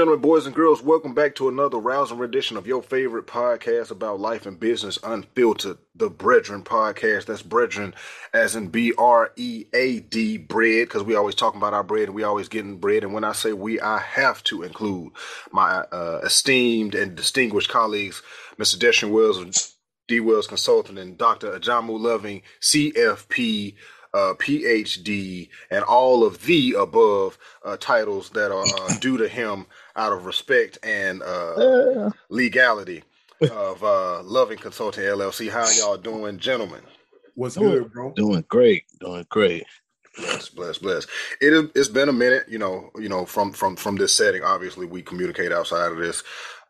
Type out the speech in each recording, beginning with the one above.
gentlemen, boys and girls, welcome back to another rousing rendition of your favorite podcast about life and business unfiltered, the Brethren podcast. That's Brethren as in B R E A D bread, because we always talking about our bread and we always getting bread. And when I say we, I have to include my uh, esteemed and distinguished colleagues, Mr. Deshaun Wells D Wells Consulting and Dr. Ajamu Loving, CFP uh, PhD, and all of the above uh, titles that are uh, due to him out of respect and uh, legality of uh, Loving Consulting LLC. How y'all doing, gentlemen? What's good, bro? Doing great, doing great. Bless, bless, bless. It it's been a minute, you know, you know, from from from this setting. Obviously, we communicate outside of this.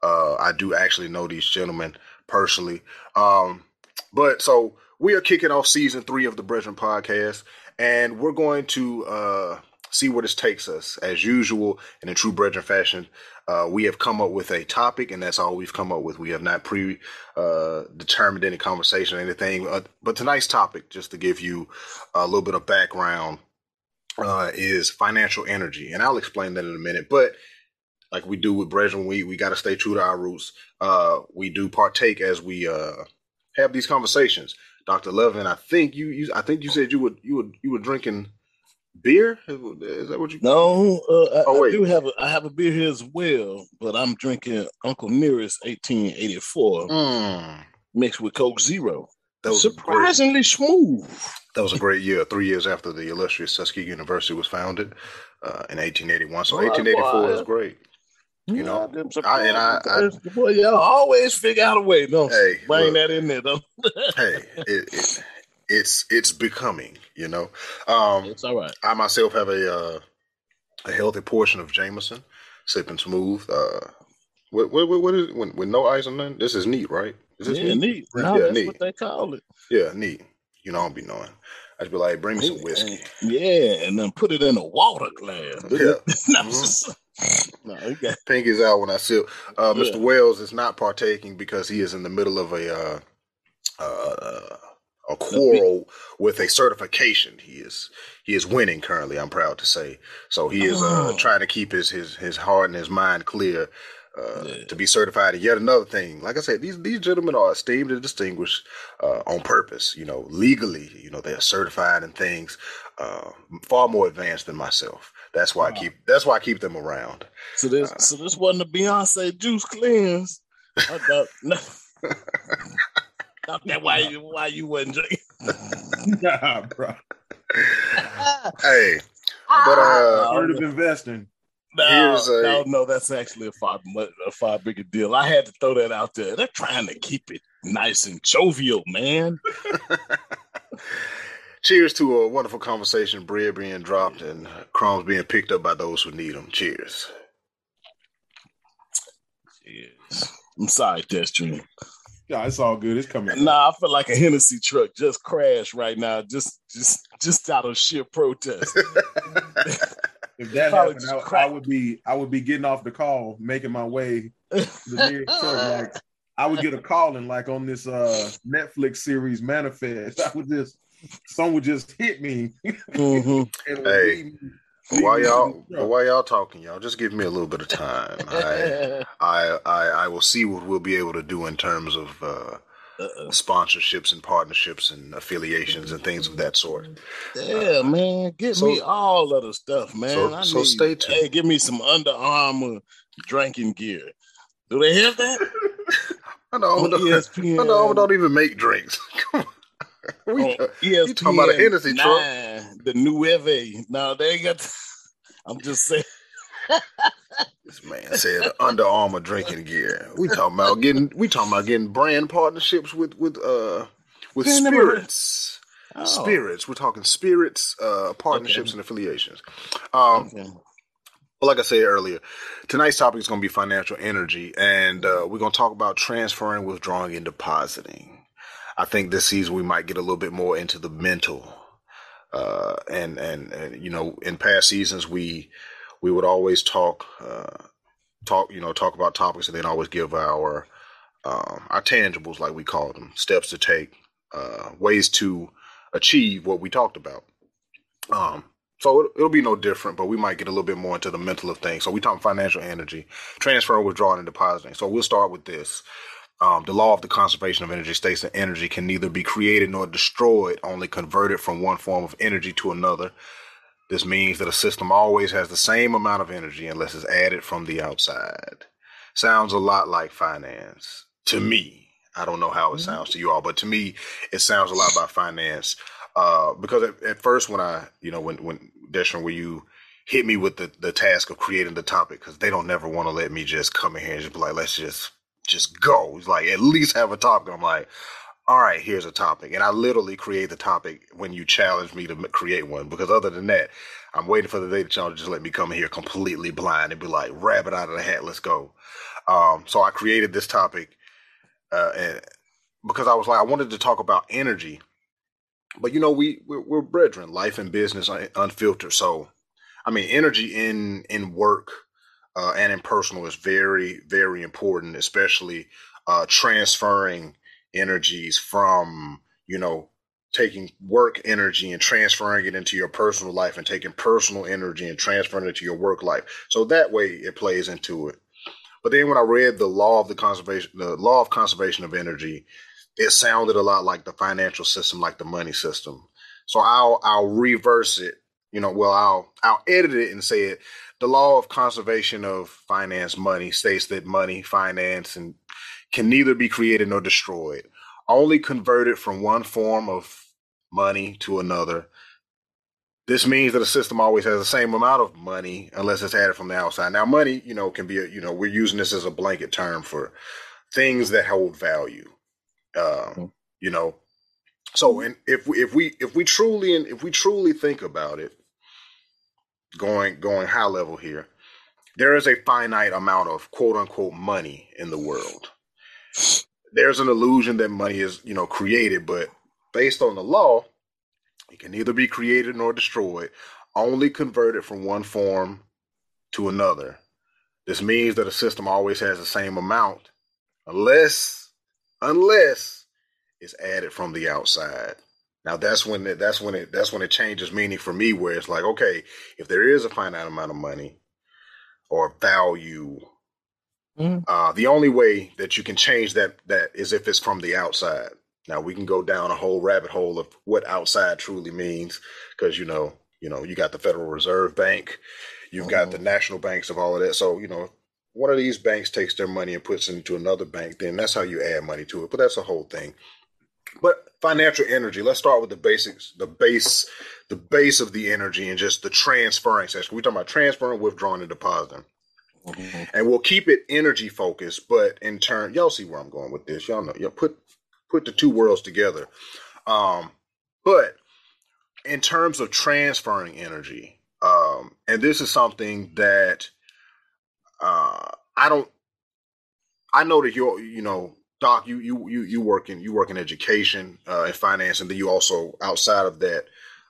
Uh, I do actually know these gentlemen personally, um, but so we are kicking off season three of the Brethren podcast, and we're going to uh, see where this takes us. As usual, in a true Brethren fashion, uh, we have come up with a topic, and that's all we've come up with. We have not pre uh, determined any conversation or anything. Uh, but tonight's topic, just to give you a little bit of background, uh, is financial energy, and I'll explain that in a minute. But like we do with Brethren, we we got to stay true to our roots. Uh, we do partake as we have these conversations. Dr. Loving, I think you, you I think you said you would you would you were drinking beer. Is that what you? No, uh, I, oh, I, do have a I have a beer here as well, but I'm drinking Uncle Nearest 1884 mm. mixed with Coke Zero. That was surprisingly great, smooth. That was a great year. Three years after the illustrious Tuskegee University was founded uh, in 1881. So 1884 is great. You know, I, and I, I boy, y'all always figure out a way. Don't hey, bring look, that in there, though. hey, it, it, it's it's becoming. You know, um, it's all right. I myself have a uh, a healthy portion of Jameson, sipping smooth. Uh, what what what is it? When, with no ice on none? This is neat, right? Is this yeah, neat? neat. No, yeah, that's neat. what they call it. Yeah, neat. You know, I don't be knowing. I would be like, bring me some whiskey. Yeah, and then put it in a water glass. Yeah. mm-hmm. no, okay. Pink is out when I sip. Uh, Mr. Yeah. Wells is not partaking because he is in the middle of a uh, uh, a quarrel with a certification. He is he is winning currently. I'm proud to say. So he is uh, oh. trying to keep his his his heart and his mind clear. Uh, yeah. To be certified, and yet another thing. Like I said, these these gentlemen are esteemed and distinguished uh, on purpose. You know, legally, you know, they are certified in things uh, far more advanced than myself. That's why I keep. That's why I keep them around. So this, uh, so this wasn't a Beyonce juice cleanse. I thought, no. thought that why you why you wasn't drinking. nah, bro. hey, but uh, heard of investing. No, a, no, no, that's actually a far a far bigger deal. I had to throw that out there. They're trying to keep it nice and jovial, man. cheers to a wonderful conversation, bread being dropped and crumbs being picked up by those who need them. Cheers. Cheers. I'm sorry, Destiny. Yeah, it's all good. It's coming. Nah, I feel like a Hennessy truck just crashed right now, just just just out of sheer protest. if that happened, I, I, would be I would be getting off the call, making my way to the nearest truck. Like I would get a calling like on this uh Netflix series Manifest, I would just someone would just hit me. Mm-hmm. hey, while y'all while y'all talking, y'all just give me a little bit of time. I, I, I I will see what we'll be able to do in terms of uh, sponsorships and partnerships and affiliations and things of that sort. Yeah, uh, man, get so, me all of the stuff, man. So, so need, stay tuned. Hey, give me some Under Armour drinking gear. Do they have that? Under Armour, don't, Under Armour don't even make drinks. We, oh, you talking about a Hennessy truck? The new Eve. No, they ain't got. I'm just saying. this man said Under Armour drinking gear. We talking about getting. We talking about getting brand partnerships with with uh with spirits. Oh. Spirits. We're talking spirits, uh, partnerships okay. and affiliations. Um, okay. Well, like I said earlier, tonight's topic is going to be financial energy, and uh, we're going to talk about transferring, withdrawing, and depositing. I think this season we might get a little bit more into the mental. Uh, and, and, and, you know, in past seasons, we, we would always talk, uh, talk, you know, talk about topics and then always give our, um, our tangibles, like we call them, steps to take, uh, ways to achieve what we talked about. Um, so it, will be no different, but we might get a little bit more into the mental of things. So we talk financial energy, transfer, withdrawing, and depositing. So we'll start with this. Um, the law of the conservation of energy states that energy can neither be created nor destroyed, only converted from one form of energy to another. This means that a system always has the same amount of energy unless it's added from the outside. Sounds a lot like finance to me. I don't know how it mm-hmm. sounds to you all, but to me, it sounds a lot about finance. Uh, because at, at, first, when I, you know, when when Destrian, where you hit me with the the task of creating the topic, because they don't never want to let me just come in here and just be like, let's just just go. It's like at least have a topic. I'm like, all right, here's a topic, and I literally create the topic when you challenge me to create one. Because other than that, I'm waiting for the data channel to just let me come here completely blind and be like, rabbit out of the hat, let's go. Um, so I created this topic, uh, and because I was like, I wanted to talk about energy but you know, we we're, we're brethren, life and business unfiltered. So, I mean, energy in in work uh, and in personal is very very important, especially uh, transferring energies from you know taking work energy and transferring it into your personal life and taking personal energy and transferring it to your work life. So that way it plays into it. But then when I read the law of the conservation, the law of conservation of energy, it sounded a lot like the financial system, like the money system. So I'll I'll reverse it. You know, well I'll I'll edit it and say it. The law of conservation of finance money states that money, finance, and can neither be created nor destroyed, only converted from one form of money to another. This means that a system always has the same amount of money unless it's added from the outside. Now, money, you know, can be a, you know, we're using this as a blanket term for things that hold value. Um, you know, so and if we if we if we truly and if we truly think about it, going going high level here, there is a finite amount of quote unquote money in the world. There's an illusion that money is you know created, but based on the law, it can neither be created nor destroyed, only converted from one form to another. This means that a system always has the same amount, unless unless it's added from the outside. Now that's when it, that's when it that's when it changes meaning for me, where it's like, okay, if there is a finite amount of money or value, mm. uh, the only way that you can change that that is if it's from the outside. Now we can go down a whole rabbit hole of what outside truly means, because you know, you know, you got the Federal Reserve Bank, you've mm-hmm. got the national banks of all of that. So you know, one of these banks takes their money and puts it into another bank, then that's how you add money to it. But that's a whole thing. But financial energy, let's start with the basics, the base, the base of the energy and just the transferring section. We're talking about transferring, withdrawing, and depositing. Mm-hmm. And we'll keep it energy focused, but in turn, y'all see where I'm going with this. Y'all know, y'all put put the two worlds together. Um, but in terms of transferring energy, um, and this is something that uh, I don't. I know that you're, you know, Doc, you you you you work in you work in education uh, and finance, and then you also outside of that.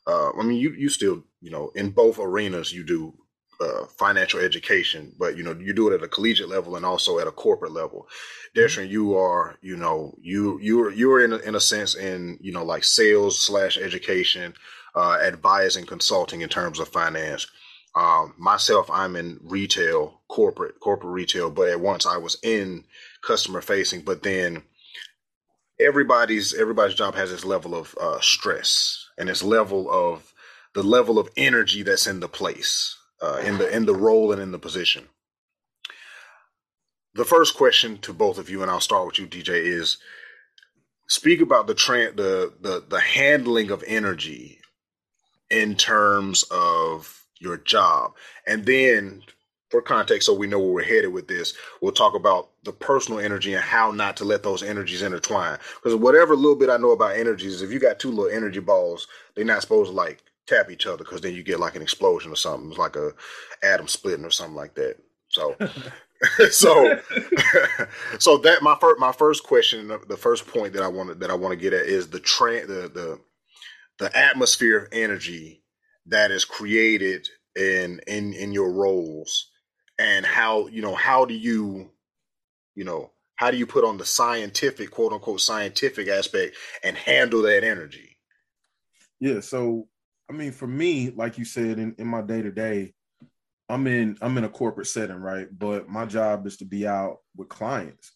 Uh, I mean, you you still, you know, in both arenas, you do uh, financial education, but you know, you do it at a collegiate level and also at a corporate level. Mm-hmm. you are, you know, you you're you're in a, in a sense in you know like sales slash education, uh, advising, consulting in terms of finance. Um, myself, I'm in retail, corporate, corporate retail, but at once I was in customer facing. But then everybody's everybody's job has this level of uh, stress and this level of the level of energy that's in the place, uh, in the in the role and in the position. The first question to both of you, and I'll start with you, DJ, is speak about the tra- the the the handling of energy in terms of your job. And then for context, so we know where we're headed with this, we'll talk about the personal energy and how not to let those energies intertwine. Because whatever little bit I know about energies, if you got two little energy balls, they're not supposed to like tap each other because then you get like an explosion or something. It's like a atom splitting or something like that. So, so, so that my first my first question, the first point that I wanted that I want to get at is the tra- the the the atmosphere of energy that is created in in in your roles and how you know how do you you know how do you put on the scientific quote unquote scientific aspect and handle that energy yeah so I mean, for me, like you said, in, in my day to day, I'm in I'm in a corporate setting, right? But my job is to be out with clients,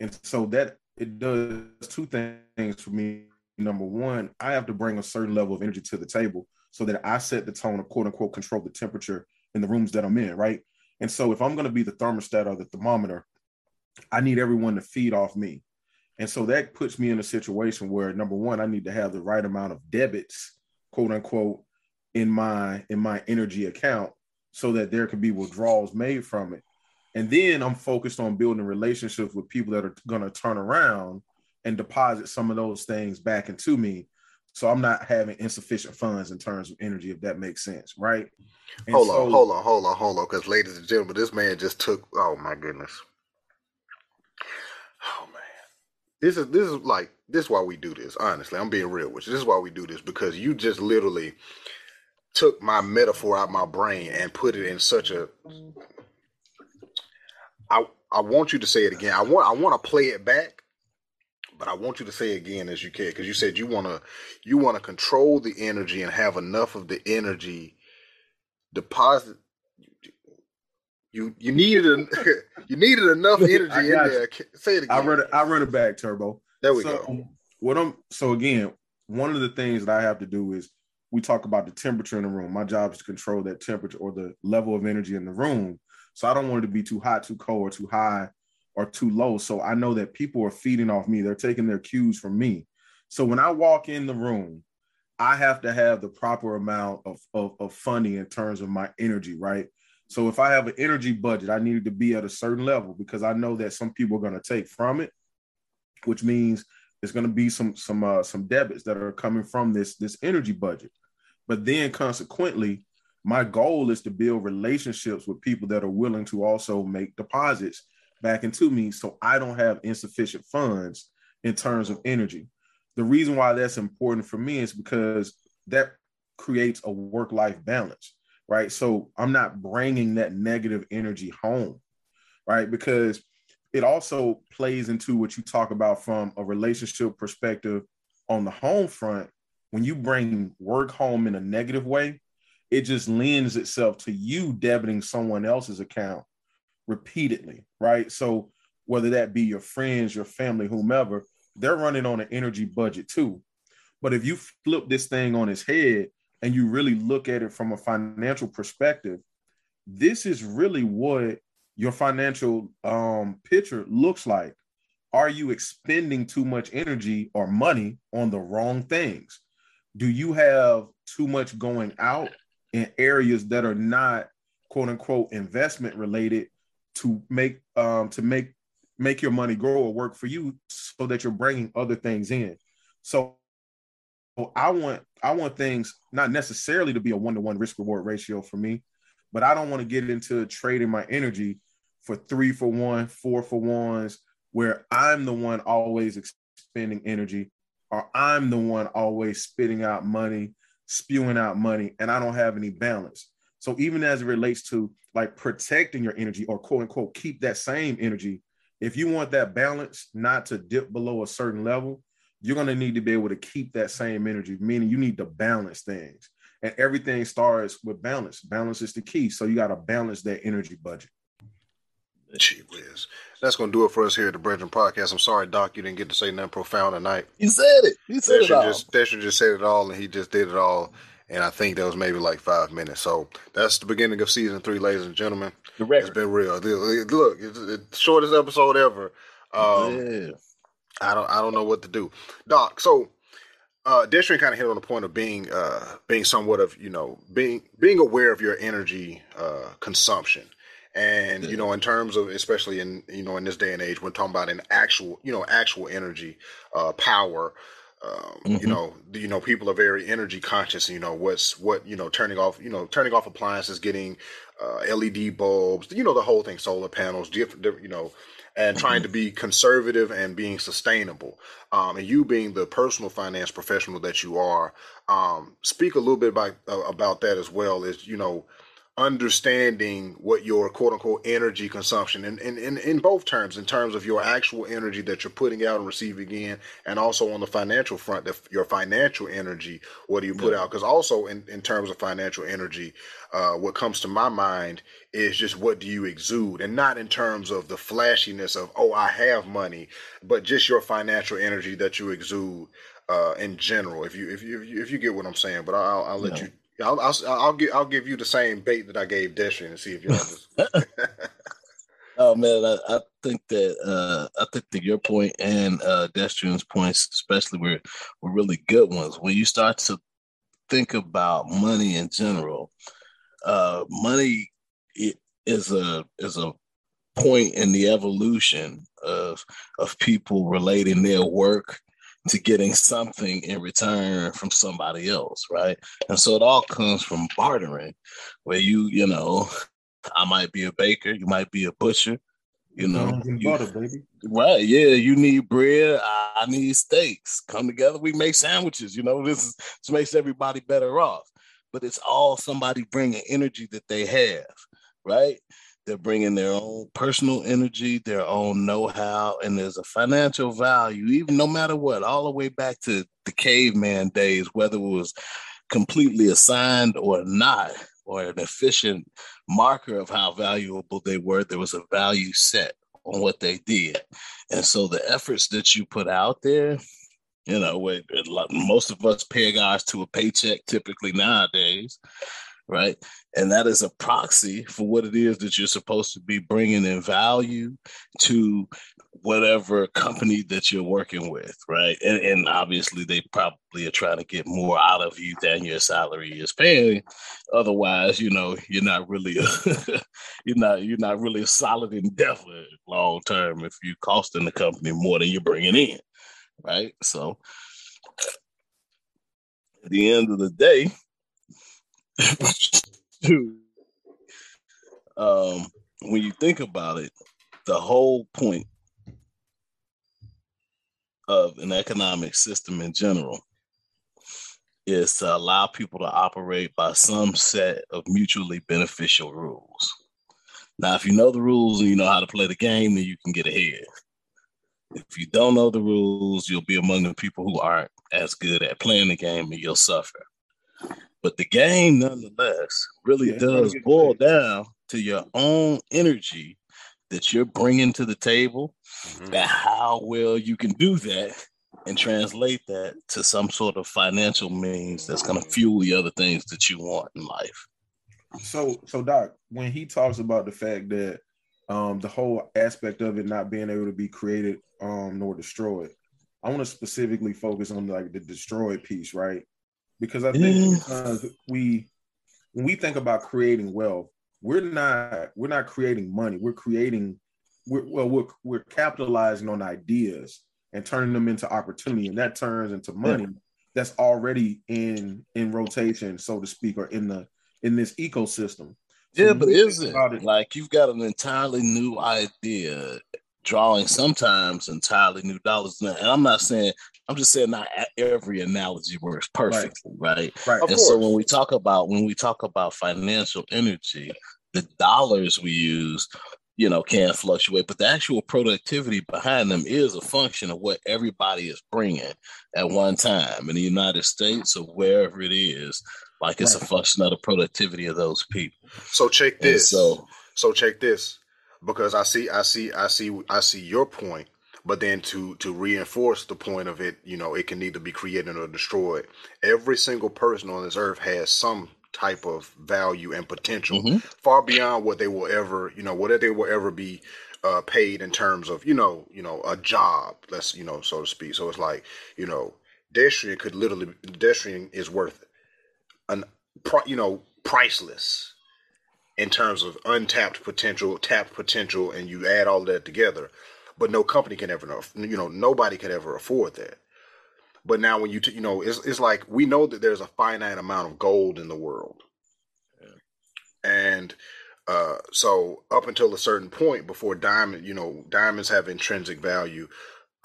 and so that it does two things for me. Number one, I have to bring a certain level of energy to the table so that I set the tone, of quote unquote, control the temperature in the rooms that I'm in, right? And so if I'm going to be the thermostat or the thermometer, I need everyone to feed off me. And so that puts me in a situation where number one, I need to have the right amount of debits, quote unquote, in my in my energy account so that there can be withdrawals made from it. And then I'm focused on building relationships with people that are going to turn around and deposit some of those things back into me. So I'm not having insufficient funds in terms of energy, if that makes sense, right? And hold so, on, hold on, hold on, hold on. Because, ladies and gentlemen, this man just took. Oh my goodness. Oh man, this is this is like this is why we do this. Honestly, I'm being real with you. This is why we do this because you just literally took my metaphor out my brain and put it in such a I I want you to say it again. I want I want to play it back, but I want you to say again as you can because you said you want to you want to control the energy and have enough of the energy deposit. You you needed you needed enough energy in there. Say it again. I run it. I run it back, Turbo. There we so, go. What I'm so again, one of the things that I have to do is we talk about the temperature in the room. My job is to control that temperature or the level of energy in the room. So I don't want it to be too hot, too cold, or too high or too low. So I know that people are feeding off me. They're taking their cues from me. So when I walk in the room, I have to have the proper amount of, of, of funding in terms of my energy, right? So if I have an energy budget, I need to be at a certain level because I know that some people are going to take from it, which means there's going to be some some uh, some debits that are coming from this this energy budget. But then consequently, my goal is to build relationships with people that are willing to also make deposits back into me so I don't have insufficient funds in terms of energy. The reason why that's important for me is because that creates a work life balance, right? So I'm not bringing that negative energy home, right? Because it also plays into what you talk about from a relationship perspective on the home front. When you bring work home in a negative way, it just lends itself to you debiting someone else's account repeatedly, right? So whether that be your friends, your family, whomever, they're running on an energy budget too. But if you flip this thing on its head and you really look at it from a financial perspective, this is really what your financial um, picture looks like. Are you expending too much energy or money on the wrong things? Do you have too much going out in areas that are not quote unquote investment related to make um to make make your money grow or work for you so that you're bringing other things in so i want i want things not necessarily to be a one-to-one risk reward ratio for me but i don't want to get into trading my energy for three for one four for ones where i'm the one always expending energy or i'm the one always spitting out money spewing out money and I don't have any balance. So even as it relates to like protecting your energy or quote unquote keep that same energy, if you want that balance not to dip below a certain level, you're going to need to be able to keep that same energy, meaning you need to balance things. And everything starts with balance. Balance is the key. So you got to balance that energy budget. Gee whiz. That's going to do it for us here at the Brethren Podcast. I'm sorry, Doc, you didn't get to say nothing profound tonight. He said it. He said Desher it all. Just, Desher just said it all, and he just did it all. And I think that was maybe like five minutes. So that's the beginning of season three, ladies and gentlemen. The record. It's been real. Look, it's the shortest episode ever. Um, yeah. I don't, I don't know what to do, Doc. So, uh, Destrian kind of hit on the point of being, uh, being somewhat of, you know, being, being aware of your energy, uh, consumption. And you know, in terms of especially in you know in this day and age, we're talking about an actual you know actual energy, uh, power. Um, mm-hmm. You know, you know, people are very energy conscious. You know, what's what you know, turning off you know, turning off appliances, getting uh, LED bulbs. You know, the whole thing, solar panels, different, different you know, and trying mm-hmm. to be conservative and being sustainable. Um, and you being the personal finance professional that you are, um, speak a little bit about uh, about that as well. Is you know understanding what your quote unquote energy consumption and in, in, in both terms, in terms of your actual energy that you're putting out and receiving in, and also on the financial front, that your financial energy, what do you put yeah. out? Because also in, in terms of financial energy, uh, what comes to my mind is just what do you exude, and not in terms of the flashiness of oh I have money, but just your financial energy that you exude uh, in general. If you if you if you get what I'm saying, but I'll, I'll let you I'll, I'll, I'll give I'll give you the same bait that I gave Destrian and see if you understand. oh man, I, I, think that uh, I think that your point and uh, Destrian's points, especially, were were really good ones. When you start to think about money in general, uh, money is a is a point in the evolution of of people relating their work to getting something in return from somebody else, right? And so it all comes from bartering, where you, you know, I might be a baker, you might be a butcher, you know, you, butter, baby. Right? Yeah, you need bread. I need steaks. Come together, we make sandwiches. You know, this is this makes everybody better off. But it's all somebody bringing energy that they have, right? They're bringing their own personal energy, their own know how, and there's a financial value, even no matter what, all the way back to the caveman days, whether it was completely assigned or not, or an efficient marker of how valuable they were, there was a value set on what they did. And so the efforts that you put out there, you know, most of us pay guys to a paycheck typically nowadays right? And that is a proxy for what it is that you're supposed to be bringing in value to whatever company that you're working with, right? And, and obviously, they probably are trying to get more out of you than your salary is paying. Otherwise, you know, you're not really you're not you're not really a solid endeavor long term if you're costing the company more than you're bringing in, right? So, at the end of the day, um, when you think about it, the whole point of an economic system in general is to allow people to operate by some set of mutually beneficial rules. Now, if you know the rules and you know how to play the game, then you can get ahead. If you don't know the rules, you'll be among the people who aren't as good at playing the game and you'll suffer. But the game, nonetheless, really yeah, does boil down to your own energy that you're bringing to the table mm-hmm. and how well you can do that and translate that to some sort of financial means that's going to fuel the other things that you want in life. So, so Doc, when he talks about the fact that um, the whole aspect of it not being able to be created um, nor destroyed, I want to specifically focus on like the destroyed piece, right? Because I think uh, we when we think about creating wealth, we're not we're not creating money. We're creating we're, well we're we're capitalizing on ideas and turning them into opportunity, and that turns into money yeah. that's already in in rotation, so to speak, or in the in this ecosystem. So yeah, but is it, it like you've got an entirely new idea drawing sometimes entirely new dollars. And I'm not saying I'm just saying not every analogy works perfectly, right? Right. right. And so when we talk about when we talk about financial energy, the dollars we use, you know, can fluctuate, but the actual productivity behind them is a function of what everybody is bringing at one time in the United States or wherever it is. Like it's right. a function of the productivity of those people. So check this. And so so check this because I see I see I see I see your point but then to to reinforce the point of it you know it can either be created or destroyed. Every single person on this earth has some type of value and potential mm-hmm. far beyond what they will ever you know whatever they will ever be uh, paid in terms of you know you know a job let's you know so to speak. So it's like you know Destrian could literally Destrian is worth an you know priceless in terms of untapped potential tapped potential and you add all that together but no company can ever. You know, nobody can ever afford that. But now, when you t- you know, it's it's like we know that there's a finite amount of gold in the world, yeah. and uh, so up until a certain point before diamond, you know, diamonds have intrinsic value.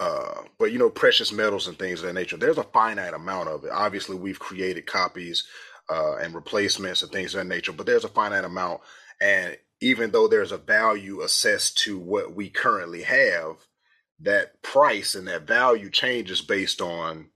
Uh, but you know, precious metals and things of that nature, there's a finite amount of it. Obviously, we've created copies uh, and replacements and things of that nature. But there's a finite amount, and even though there's a value assessed to what we currently have, that price and that value changes based on,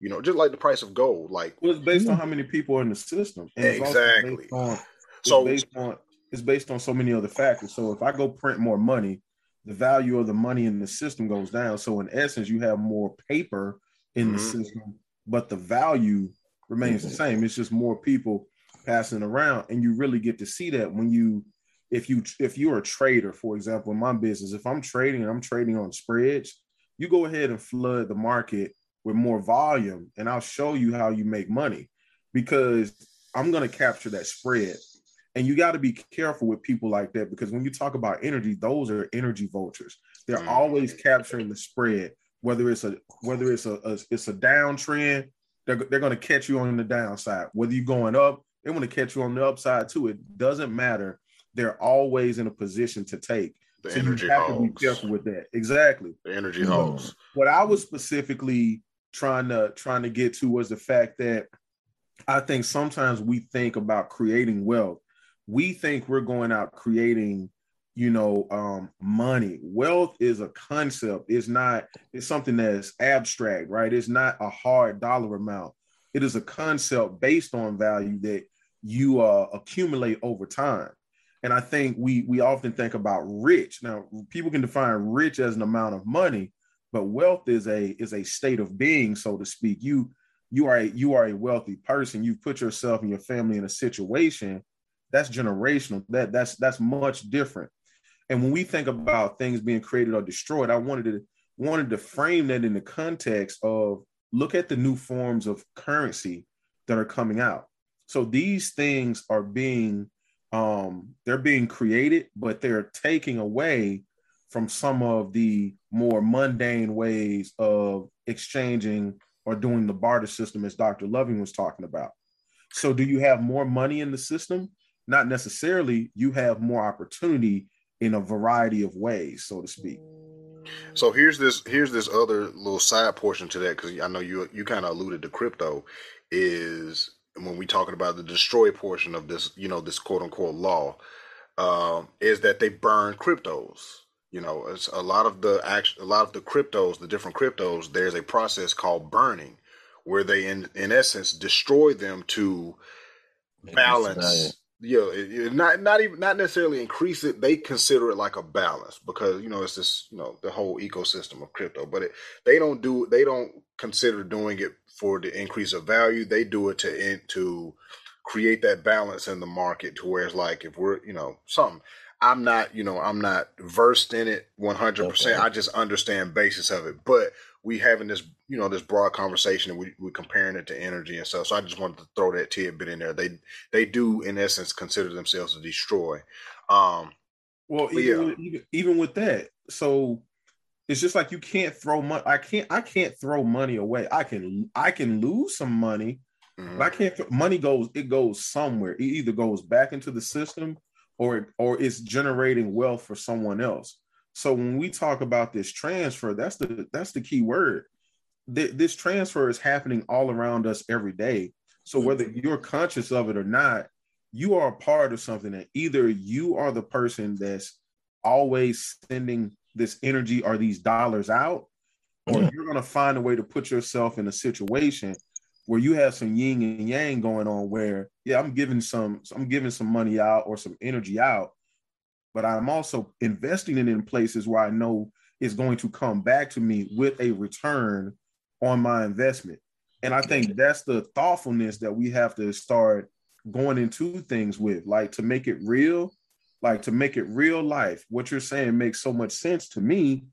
you know, just like the price of gold. Like, well, it's based on how many people are in the system. And exactly. On, so based on it's based on so many other factors. So if I go print more money, the value of the money in the system goes down. So in essence, you have more paper in mm-hmm. the system, but the value remains mm-hmm. the same. It's just more people passing around, and you really get to see that when you if you if you're a trader, for example, in my business, if I'm trading and I'm trading on spreads, you go ahead and flood the market with more volume, and I'll show you how you make money because I'm going to capture that spread. And you got to be careful with people like that because when you talk about energy, those are energy vultures. They're mm. always capturing the spread, whether it's a whether it's a, a it's a downtrend, they're, they're going to catch you on the downside. Whether you're going up, they want to catch you on the upside too. It doesn't matter they're always in a position to take. The so energy you have hogs. to be careful with that. Exactly. The energy mm-hmm. hogs. What I was specifically trying to trying to get to was the fact that I think sometimes we think about creating wealth. We think we're going out creating, you know, um, money. Wealth is a concept. It's not. It's something that's abstract, right? It's not a hard dollar amount. It is a concept based on value that you uh, accumulate over time. And I think we we often think about rich. Now, people can define rich as an amount of money, but wealth is a is a state of being, so to speak. You you are a, you are a wealthy person. You've put yourself and your family in a situation that's generational. That that's that's much different. And when we think about things being created or destroyed, I wanted to wanted to frame that in the context of look at the new forms of currency that are coming out. So these things are being um, they're being created, but they're taking away from some of the more mundane ways of exchanging or doing the barter system, as Dr. Loving was talking about. So, do you have more money in the system? Not necessarily. You have more opportunity in a variety of ways, so to speak. So here's this here's this other little side portion to that because I know you you kind of alluded to crypto is when we talking about the destroy portion of this, you know, this quote unquote law, um, is that they burn cryptos. You know, it's a lot of the act, a lot of the cryptos, the different cryptos. There's a process called burning, where they in in essence destroy them to balance you know, it, it not not even not necessarily increase it. They consider it like a balance because you know it's this you know the whole ecosystem of crypto. But it, they don't do they don't consider doing it for the increase of value. They do it to to create that balance in the market to where it's like if we're you know something. I'm not you know I'm not versed in it 100. percent I just understand basis of it. But we having this you know this broad conversation and we, we're comparing it to energy and stuff so i just wanted to throw that tidbit in there they they do in essence consider themselves to destroy um well even, yeah. with, even, even with that so it's just like you can't throw money i can't i can't throw money away i can i can lose some money mm-hmm. but i can't th- money goes it goes somewhere it either goes back into the system or or it's generating wealth for someone else so when we talk about this transfer, that's the that's the key word. This transfer is happening all around us every day. So mm-hmm. whether you're conscious of it or not, you are a part of something that either you are the person that's always sending this energy or these dollars out, or yeah. you're going to find a way to put yourself in a situation where you have some yin and yang going on where yeah i'm giving some i'm giving some money out or some energy out but I'm also investing it in places where I know it's going to come back to me with a return on my investment. And I think that's the thoughtfulness that we have to start going into things with, like to make it real, like to make it real life. What you're saying makes so much sense to me.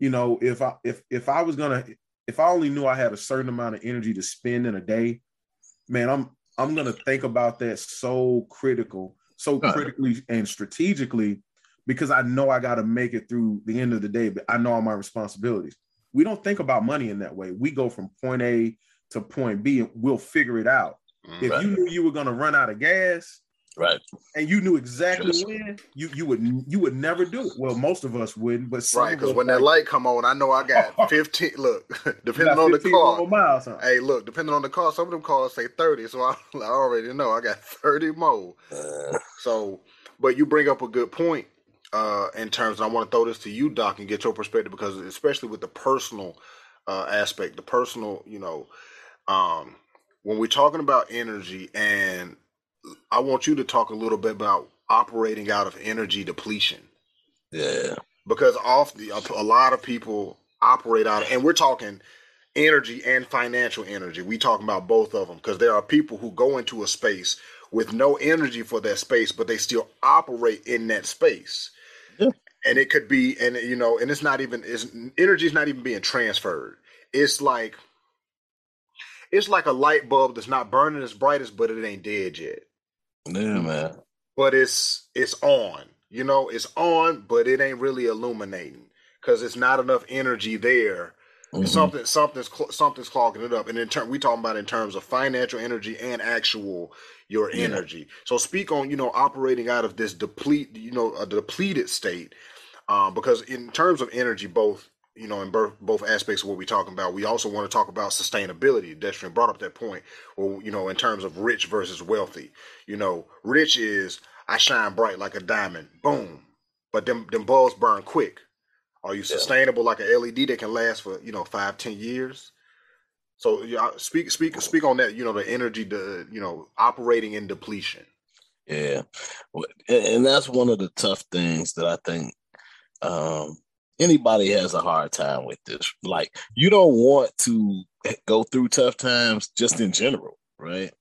You know, if I if if I was gonna if I only knew I had a certain amount of energy to spend in a day, man, I'm I'm gonna think about that so critical so critically and strategically because I know I got to make it through the end of the day, but I know all my responsibilities. We don't think about money in that way. We go from point A to point B and we'll figure it out. Right. If you knew you were going to run out of gas, Right. And you knew exactly Just, when you you would you would never do it. Well, most of us wouldn't, but right because when like, that light come on, I know I got fifteen. look, depending on the car, miles, huh? hey, look, depending on the car, some of them cars say thirty, so I, I already know I got thirty more. Uh, so, but you bring up a good point uh, in terms. I want to throw this to you, Doc, and get your perspective because especially with the personal uh, aspect, the personal, you know, um, when we're talking about energy and I want you to talk a little bit about operating out of energy depletion. Yeah. Because off the a lot of people operate out of, and we're talking energy and financial energy. We talking about both of them because there are people who go into a space with no energy for that space, but they still operate in that space. And it could be, and you know, and it's not even, it's energy is not even being transferred. It's like, it's like a light bulb that's not burning as brightest, but it ain't dead yet. Yeah, man. But it's it's on. You know, it's on, but it ain't really illuminating because it's not enough energy there. Mm-hmm. Something something's something's clogging it up. And in turn, we talking about in terms of financial energy and actual your yeah. energy. So speak on you know operating out of this deplete you know a depleted state. Um, because in terms of energy, both you know, in both, both aspects of what we're talking about. We also want to talk about sustainability. Destrian brought up that point, or you know, in terms of rich versus wealthy. You know, rich is I shine bright like a diamond, boom, but them them bulbs burn quick. Are you sustainable yeah. like a LED that can last for you know five, ten years? So yeah, speak speak speak on that. You know, the energy, the you know, operating in depletion. Yeah, and that's one of the tough things that I think um, anybody has a hard time with this. Like you don't want to go through tough times just in general, right?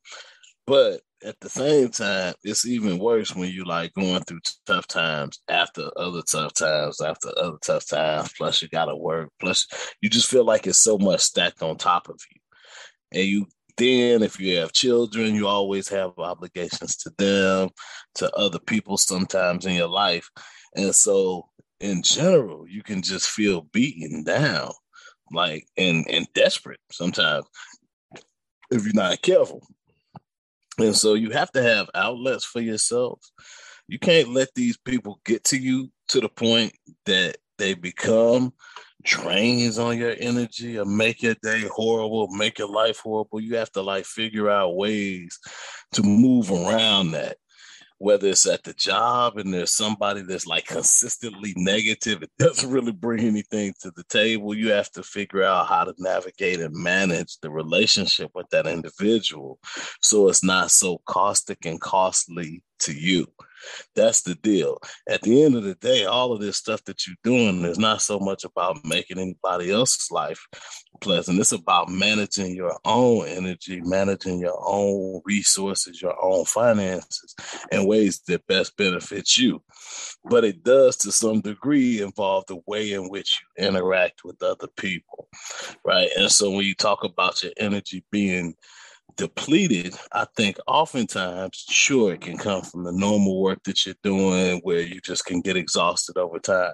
But at the same time, it's even worse when you like going through tough times after other tough times, after other tough times. Plus, you got to work. Plus, you just feel like it's so much stacked on top of you, and you then if you have children, you always have obligations to them, to other people sometimes in your life, and so in general, you can just feel beaten down, like and and desperate sometimes if you're not careful. And so you have to have outlets for yourself. You can't let these people get to you to the point that they become drains on your energy or make your day horrible, make your life horrible. You have to like figure out ways to move around that whether it's at the job and there's somebody that's like consistently negative, it doesn't really bring anything to the table. You have to figure out how to navigate and manage the relationship with that individual so it's not so caustic and costly to you. That's the deal. At the end of the day, all of this stuff that you're doing is not so much about making anybody else's life pleasant. It's about managing your own energy, managing your own resources, your own finances in ways that best benefits you. But it does to some degree involve the way in which you interact with other people. Right. And so when you talk about your energy being depleted, I think oftentimes, sure, it can come from the normal work that you're doing where you just can get exhausted over time.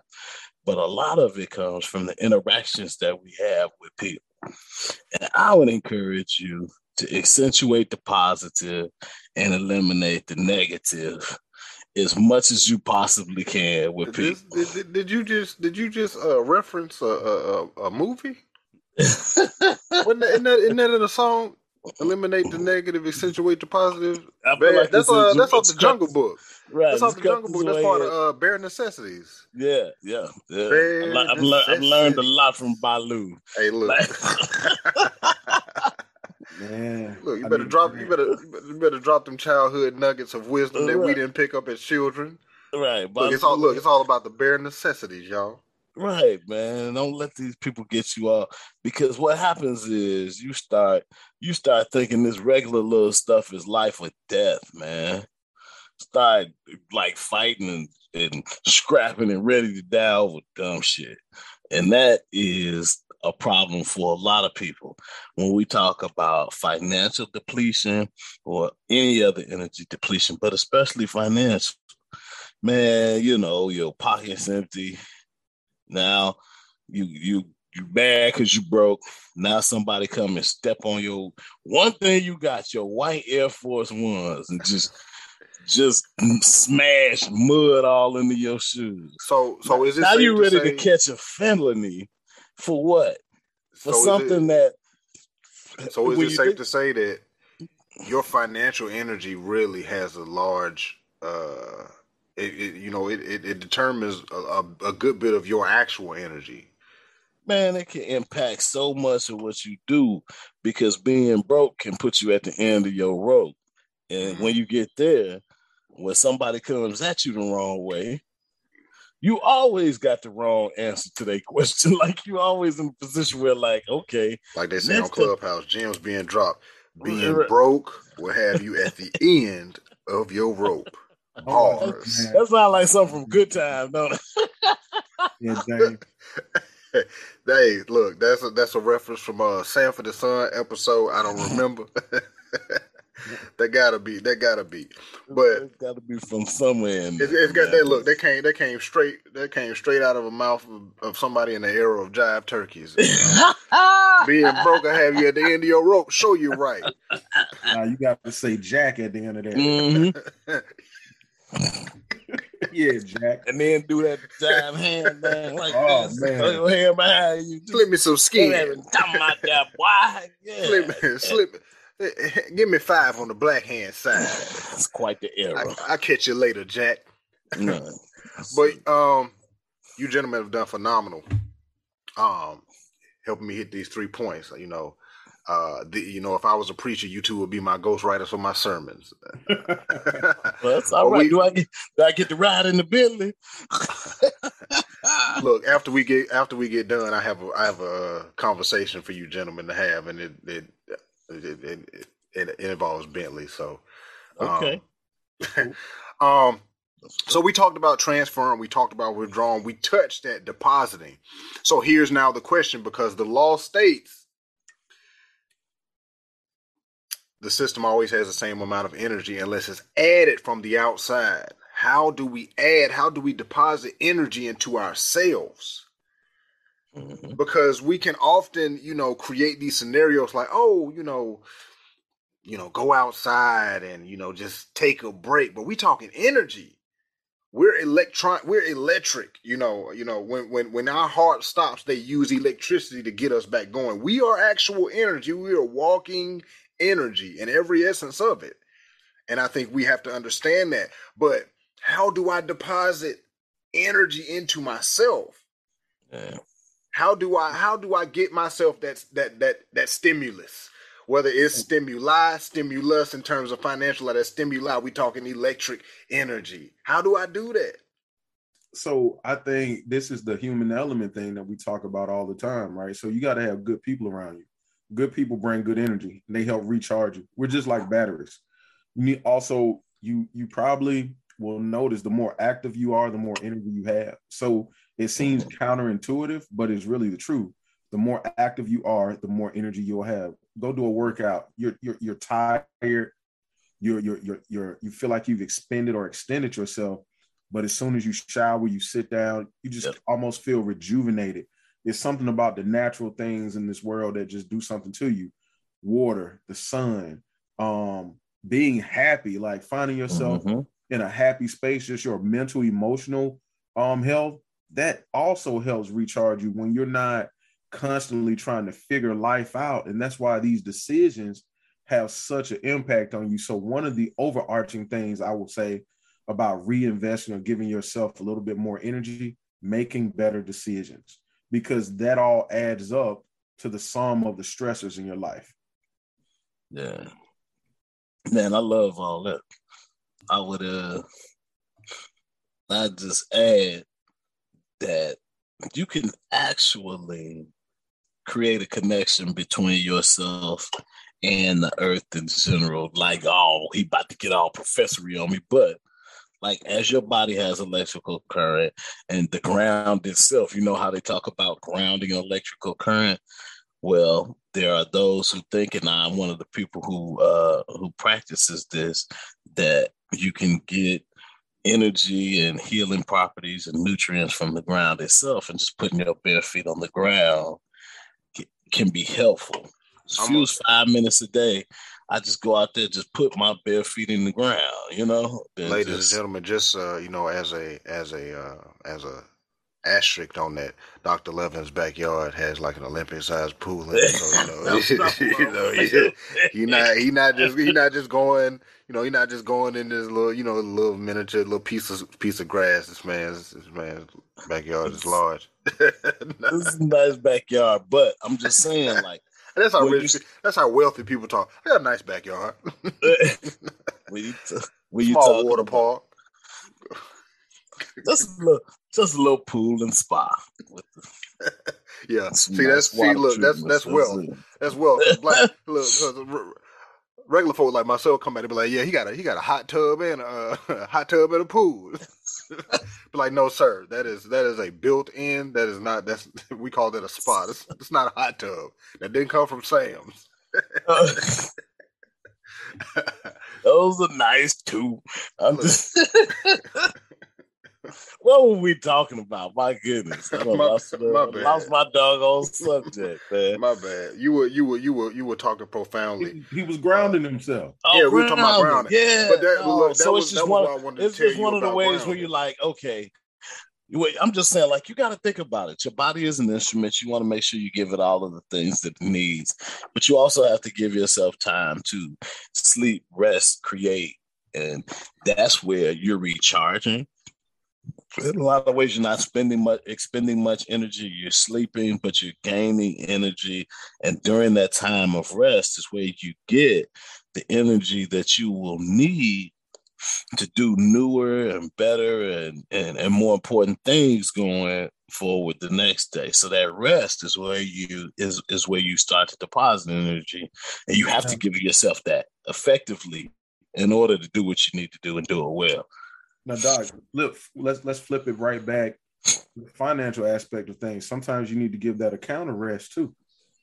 But a lot of it comes from the interactions that we have with people. And I would encourage you to accentuate the positive and eliminate the negative as much as you possibly can with did people. This, did, did, you just did you just uh, reference a, a, a movie? isn't, that, isn't, that, isn't that in a song? Eliminate the negative, accentuate the positive. Like that's uh, that's off the Jungle Book. Right, that's off the Jungle Book. That's part of uh, Bare Necessities. Yeah, yeah, yeah. I've, I've, I've, learned a lot from Baloo. Hey, look. Man, look, you better mean, drop. You better, you better drop them childhood nuggets of wisdom that we didn't pick up as children. Right, look, it's all look. It's all about the bare necessities, y'all. Right, man. Don't let these people get you off because what happens is you start you start thinking this regular little stuff is life or death, man. Start like fighting and, and scrapping and ready to die over dumb shit. And that is a problem for a lot of people when we talk about financial depletion or any other energy depletion, but especially financial. Man, you know, your pocket's empty, now you you you mad because you broke. Now somebody come and step on your one thing you got, your white Air Force Ones, and just just smash mud all into your shoes. So, so is it now you ready to, say, to, catch a felony for what? For so something it, that. So is it safe think, to say that your financial energy really has a large? uh it, it you know it, it, it determines a, a, a good bit of your actual energy man, it can impact so much of what you do because being broke can put you at the end of your rope. And mm-hmm. when you get there, when somebody comes at you the wrong way, you always got the wrong answer to their question. Like you always in a position where, like, okay, like they say on Clubhouse, gems being dropped, being broke will have you at the end of your rope. Bars. That sounds like something from Good Time, don't it? yeah, Dave. hey, look, that's a that's a reference from uh Sanford the Son episode. I don't remember. that gotta be. That gotta be. But it's gotta be from somewhere. In it's, it's got that look. That came. That came straight. That came straight out of a mouth of, of somebody in the era of jive turkeys. Being broke, I have you at the end of your rope. Show you right. Now you got to say Jack at the end of that. Mm-hmm. Yeah, Jack. And then do that jive hand man like oh, this. Man. Throw your hand behind you. Slip me some skin. Talking about that boy. Yeah. Slip me, slip. Give me five on the black hand side. It's quite the error. I, will catch you later, Jack. No. but um, you gentlemen have done phenomenal. Um, helping me hit these three points. You know, uh, the, you know, if I was a preacher, you two would be my ghostwriters for my sermons. well, that's all right. We, do I get do I get to ride in the Bentley? look, after we get after we get done, I have a I have a conversation for you gentlemen to have, and it it it, it, it, it involves Bentley. So okay. Um, um so we talked about transferring, we talked about withdrawing, we touched at depositing. So here's now the question because the law states the system always has the same amount of energy unless it's added from the outside. How do we add? How do we deposit energy into ourselves? Mm-hmm. Because we can often, you know, create these scenarios like, oh, you know, you know, go outside and you know just take a break. But we talking energy. We're electron. We're electric. You know. You know when when when our heart stops, they use electricity to get us back going. We are actual energy. We are walking energy and every essence of it. And I think we have to understand that. But how do I deposit energy into myself? Yeah. How do I how do I get myself that that that that stimulus? Whether it's mm. stimuli, stimulus in terms of financial, like that stimuli, we talking electric energy. How do I do that? So I think this is the human element thing that we talk about all the time, right? So you got to have good people around you good people bring good energy and they help recharge you. We're just like batteries. You need also you you probably will notice the more active you are, the more energy you have. So it seems counterintuitive, but it's really the truth. The more active you are, the more energy you'll have. Go do a workout. You're you're you're tired. You're you're you're you're you feel like you've expended or extended yourself, but as soon as you shower, you sit down, you just yep. almost feel rejuvenated it's something about the natural things in this world that just do something to you. Water, the sun, um, being happy, like finding yourself mm-hmm. in a happy space, just your mental, emotional um health, that also helps recharge you when you're not constantly trying to figure life out. And that's why these decisions have such an impact on you. So one of the overarching things I will say about reinvesting or giving yourself a little bit more energy, making better decisions because that all adds up to the sum of the stressors in your life. Yeah. Man, I love all that. I would uh I just add that you can actually create a connection between yourself and the earth in general. Like, oh, he about to get all professory on me, but like as your body has electrical current and the ground itself, you know how they talk about grounding electrical current. Well, there are those who think, and I'm one of the people who uh, who practices this, that you can get energy and healing properties and nutrients from the ground itself, and just putting your bare feet on the ground can be helpful. Just use five minutes a day I just go out there, just put my bare feet in the ground, you know. Ladies just, and gentlemen, just uh, you know, as a as a uh, as a asterisk on that, Dr. Loving's backyard has like an Olympic sized pool in it. So, you know, you know he, he not he not just he not just going, you know, he not just going in this little, you know, little miniature little piece of piece of grass. This man's this man's backyard is large. this is a nice backyard, but I'm just saying, like that's how rich, you, that's how wealthy people talk. I got a nice backyard. when you, t- when you Small water park. Just a little, just a little pool and spa. yeah. See, that's see, look, that's that's wealth. That's wealth. Like, look, regular folk like myself come back and be like, yeah, he got a he got a hot tub and a, a hot tub and a pool. Be like, no, sir, that is that is a built in. That is not. That's we call that a spot. It's, it's not a hot tub. That didn't come from Sam's. Those are nice too. I'm just what were we talking about? My goodness, I my, lost, my lost my doggone subject, man. My bad. You were you were you were you were talking profoundly. He, he was grounding uh, himself. Oh, yeah, we were talking about grounding. Yeah, but that, oh, look, that so was, it's just one. It's just one of the ways grounding. where you're like, okay. I'm just saying, like, you got to think about it. Your body is an instrument. You want to make sure you give it all of the things that it needs, but you also have to give yourself time to sleep, rest, create, and that's where you're recharging in a lot of ways you're not spending much expending much energy you're sleeping but you're gaining energy and during that time of rest is where you get the energy that you will need to do newer and better and, and, and more important things going forward the next day. So that rest is where you is is where you start to deposit energy. And you have to give yourself that effectively in order to do what you need to do and do it well. Now, Doc, flip, let's let's flip it right back. The financial aspect of things. Sometimes you need to give that account a rest too.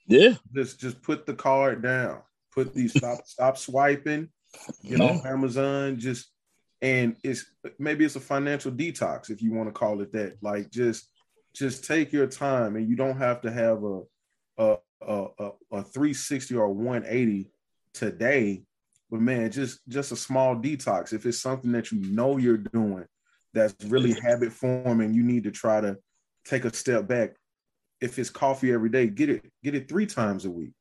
Yeah. Just just put the card down. Put these stop stop swiping. Get yeah. off Amazon. Just and it's maybe it's a financial detox if you want to call it that. Like just just take your time, and you don't have to have a a a, a, a 360 or 180 today but man, just just a small detox. If it's something that you know you're doing that's really habit forming, you need to try to take a step back. If it's coffee every day, get it get it three times a week,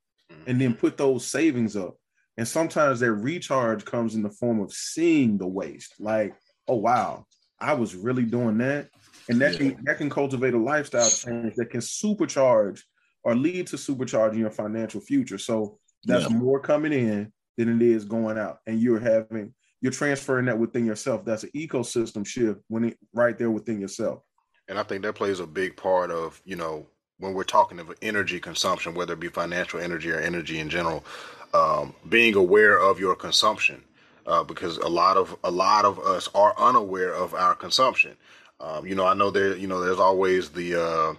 and then put those savings up. And sometimes that recharge comes in the form of seeing the waste. Like, oh wow, I was really doing that, and that can that can cultivate a lifestyle change that can supercharge or lead to supercharging your financial future. So that's yeah. more coming in than it is going out. And you're having you're transferring that within yourself. That's an ecosystem shift when it right there within yourself. And I think that plays a big part of, you know, when we're talking of energy consumption, whether it be financial energy or energy in general, um, being aware of your consumption. Uh, because a lot of a lot of us are unaware of our consumption. Um, you know, I know there, you know, there's always the uh,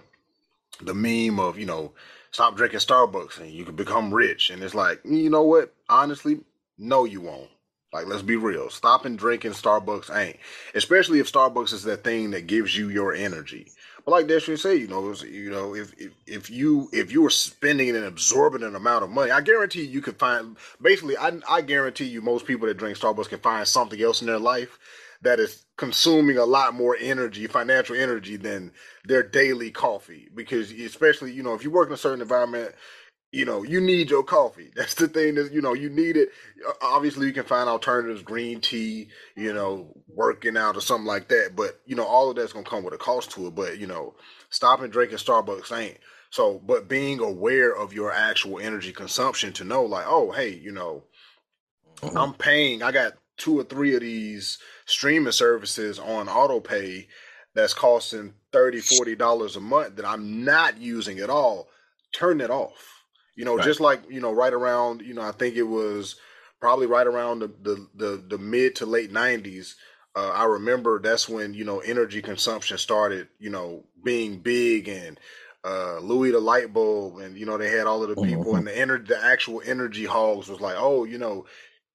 the meme of, you know, stop drinking Starbucks and you can become rich. And it's like, you know what? Honestly, no, you won't. Like, let's be real. Stopping drinking Starbucks ain't. Especially if Starbucks is that thing that gives you your energy. But like Destry say, you know, you know, if, if if you if you were spending an exorbitant amount of money, I guarantee you could find. Basically, I I guarantee you most people that drink Starbucks can find something else in their life that is consuming a lot more energy, financial energy than their daily coffee. Because especially, you know, if you work in a certain environment, you know, you need your coffee. That's the thing that, you know, you need it. Obviously you can find alternatives, green tea, you know, working out or something like that. But, you know, all of that's gonna come with a cost to it. But, you know, stopping drinking Starbucks ain't. So, but being aware of your actual energy consumption to know like, oh, hey, you know, mm-hmm. I'm paying, I got two or three of these streaming services on auto pay that's costing 30 40 dollars a month that i'm not using at all turn it off you know right. just like you know right around you know i think it was probably right around the the the, the mid to late 90s uh, i remember that's when you know energy consumption started you know being big and uh, Louis the light bulb, and you know they had all of the people, mm-hmm. and the ener- the actual energy hogs was like, oh, you know,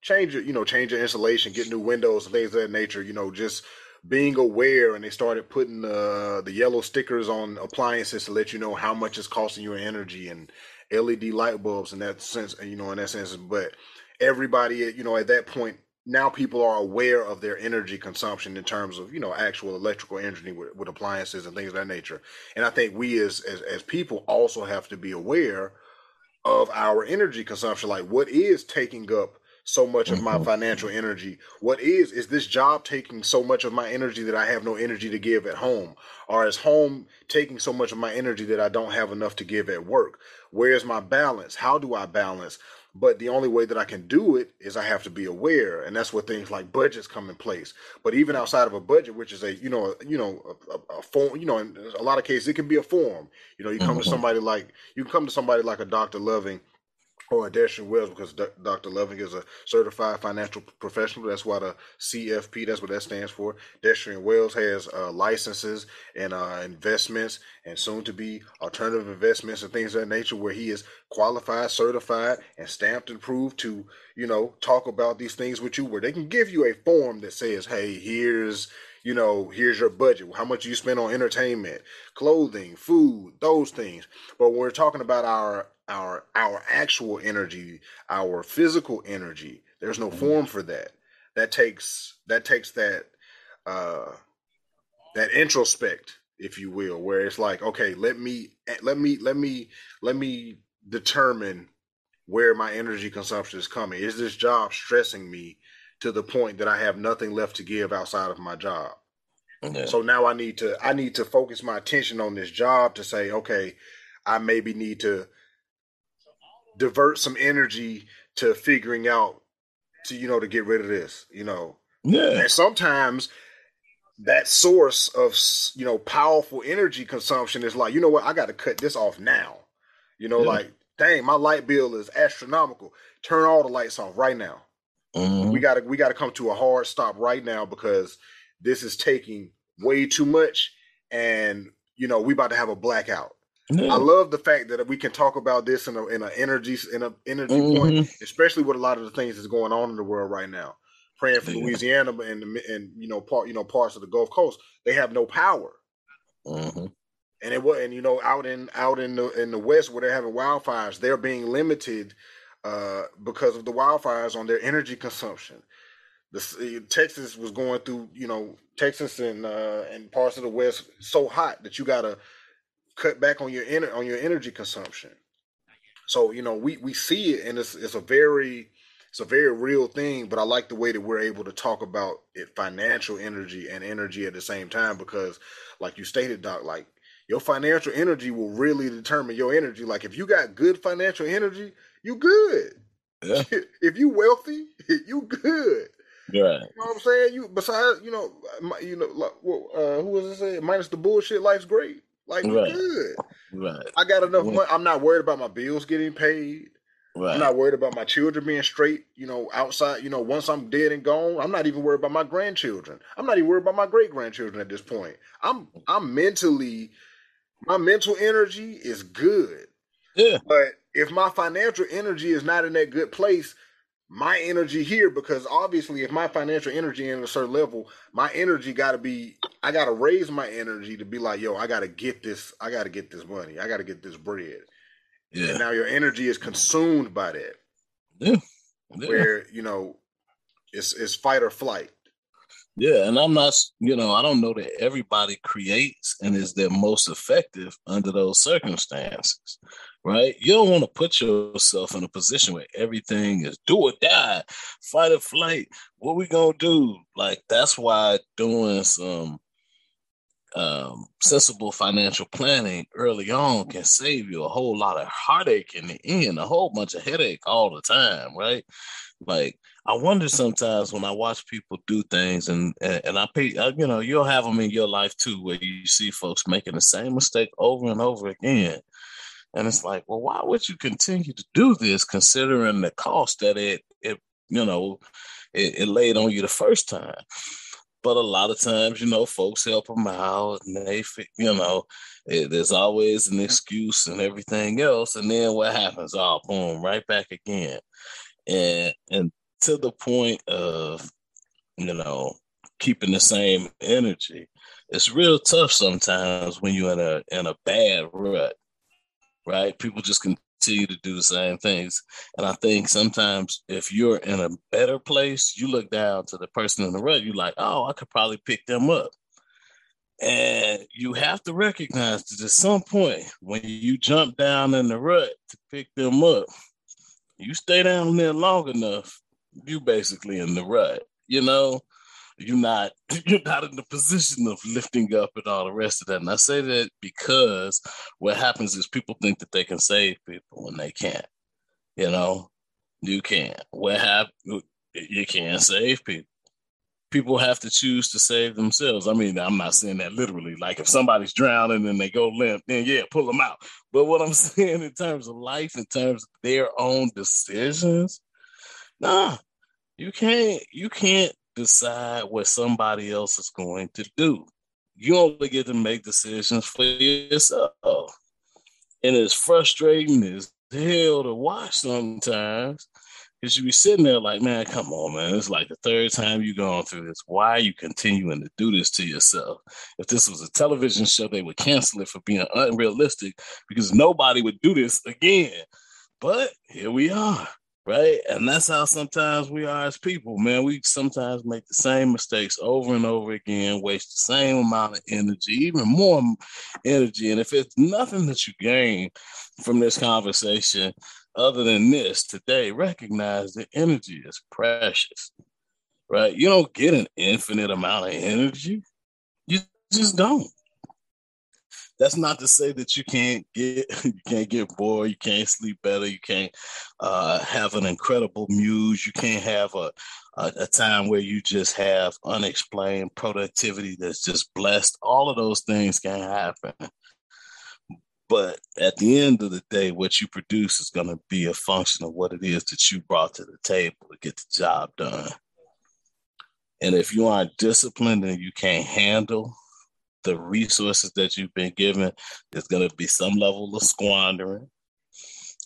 change it, you know, change your insulation, get new windows, things of that nature, you know, just being aware and they started putting uh, the yellow stickers on appliances to let you know how much it's costing you in energy and LED light bulbs in that sense, you know, in that sense. But everybody, you know, at that point, now people are aware of their energy consumption in terms of you know actual electrical energy with, with appliances and things of that nature. And I think we as, as as people also have to be aware of our energy consumption. Like, what is taking up so much of my mm-hmm. financial energy? What is is this job taking so much of my energy that I have no energy to give at home? Or is home taking so much of my energy that I don't have enough to give at work? Where is my balance? How do I balance? But the only way that I can do it is I have to be aware, and that's where things like budgets come in place. But even outside of a budget, which is a you know you know a, a form, you know, in a lot of cases it can be a form. You know, you come mm-hmm. to somebody like you come to somebody like a Dr. Loving or Destrian Wells because Dr. Loving is a certified financial professional. That's why the CFP, that's what that stands for. Destrian Wells has uh, licenses and uh, investments and soon to be alternative investments and things of that nature where he is qualified, certified, and stamped and proved to, you know, talk about these things with you where they can give you a form that says, hey, here's you know, here's your budget, how much you spend on entertainment, clothing, food, those things. But when we're talking about our our our actual energy, our physical energy. There's no mm-hmm. form for that. That takes that takes that uh that introspect, if you will, where it's like, okay, let me let me let me let me determine where my energy consumption is coming. Is this job stressing me to the point that I have nothing left to give outside of my job? Yeah. So now I need to I need to focus my attention on this job to say, okay, I maybe need to divert some energy to figuring out to you know to get rid of this you know yeah and sometimes that source of you know powerful energy consumption is like you know what i got to cut this off now you know yeah. like dang my light bill is astronomical turn all the lights off right now mm-hmm. we got to we got to come to a hard stop right now because this is taking way too much and you know we about to have a blackout I love the fact that we can talk about this in a in an energy in a energy mm-hmm. point, especially with a lot of the things that's going on in the world right now. Praying for. Louisiana and and you know part you know parts of the Gulf Coast, they have no power. Mm-hmm. And it was and you know out in out in the in the West where they're having wildfires, they're being limited uh, because of the wildfires on their energy consumption. The Texas was going through you know Texas and uh, and parts of the West so hot that you gotta cut back on your ener- on your energy consumption. So you know we we see it, and it's it's a very it's a very real thing. But I like the way that we're able to talk about it, financial energy and energy at the same time, because like you stated, Doc, like your financial energy will really determine your energy. Like if you got good financial energy, you good. Yeah. if you wealthy, you good. Right. You know what I'm saying? You besides, you know, you know, like, uh, who was it saying? Minus the bullshit, life's great. Like right. good. Right. I got enough money. I'm not worried about my bills getting paid. Right. I'm not worried about my children being straight, you know, outside, you know, once I'm dead and gone. I'm not even worried about my grandchildren. I'm not even worried about my great grandchildren at this point. I'm I'm mentally my mental energy is good. Yeah. But if my financial energy is not in that good place, my energy here because obviously if my financial energy is in a certain level my energy got to be i got to raise my energy to be like yo i got to get this i got to get this money i got to get this bread. Yeah. and now your energy is consumed by that. Yeah. yeah. where you know it's it's fight or flight. Yeah and i'm not you know i don't know that everybody creates and is their most effective under those circumstances right? You don't want to put yourself in a position where everything is do or die, fight or flight. What we gonna do? Like that's why doing some um, sensible financial planning early on can save you a whole lot of heartache in the end, a whole bunch of headache all the time, right? Like I wonder sometimes when I watch people do things, and and I pay, you know, you'll have them in your life too, where you see folks making the same mistake over and over again, and it's like, well, why would you continue to do this considering the cost that it, it you know, it, it laid on you the first time? But a lot of times, you know, folks help them out and they, you know, it, there's always an excuse and everything else. And then what happens? Oh, boom, right back again. And, and to the point of, you know, keeping the same energy. It's real tough sometimes when you're in a in a bad rut right? People just continue to do the same things. And I think sometimes if you're in a better place, you look down to the person in the rut, you're like, oh, I could probably pick them up. And you have to recognize that at some point when you jump down in the rut to pick them up, you stay down there long enough, you basically in the rut, you know? You're not you're not in the position of lifting up and all the rest of that. And I say that because what happens is people think that they can save people when they can't. You know, you can't. What happen? You can't save people people have to choose to save themselves. I mean, I'm not saying that literally. Like if somebody's drowning and they go limp, then yeah, pull them out. But what I'm saying in terms of life, in terms of their own decisions, nah, you can't you can't decide what somebody else is going to do. You only get to make decisions for yourself. And it's frustrating as hell to watch sometimes because you be sitting there like, man, come on, man. It's like the third time you going through this. Why are you continuing to do this to yourself? If this was a television show, they would cancel it for being unrealistic because nobody would do this again. But here we are, right? And that's how sometimes we are as people, man. We sometimes make the same mistakes over and over again, waste the same amount of energy, even more energy. And if it's nothing that you gain from this conversation, other than this today, recognize that energy is precious, right? You don't get an infinite amount of energy. You just don't. That's not to say that you can't get you can't get bored, you can't sleep better, you can't uh, have an incredible muse, you can't have a, a a time where you just have unexplained productivity that's just blessed. All of those things can happen. But at the end of the day, what you produce is going to be a function of what it is that you brought to the table to get the job done. And if you aren't disciplined and you can't handle the resources that you've been given, there's going to be some level of squandering.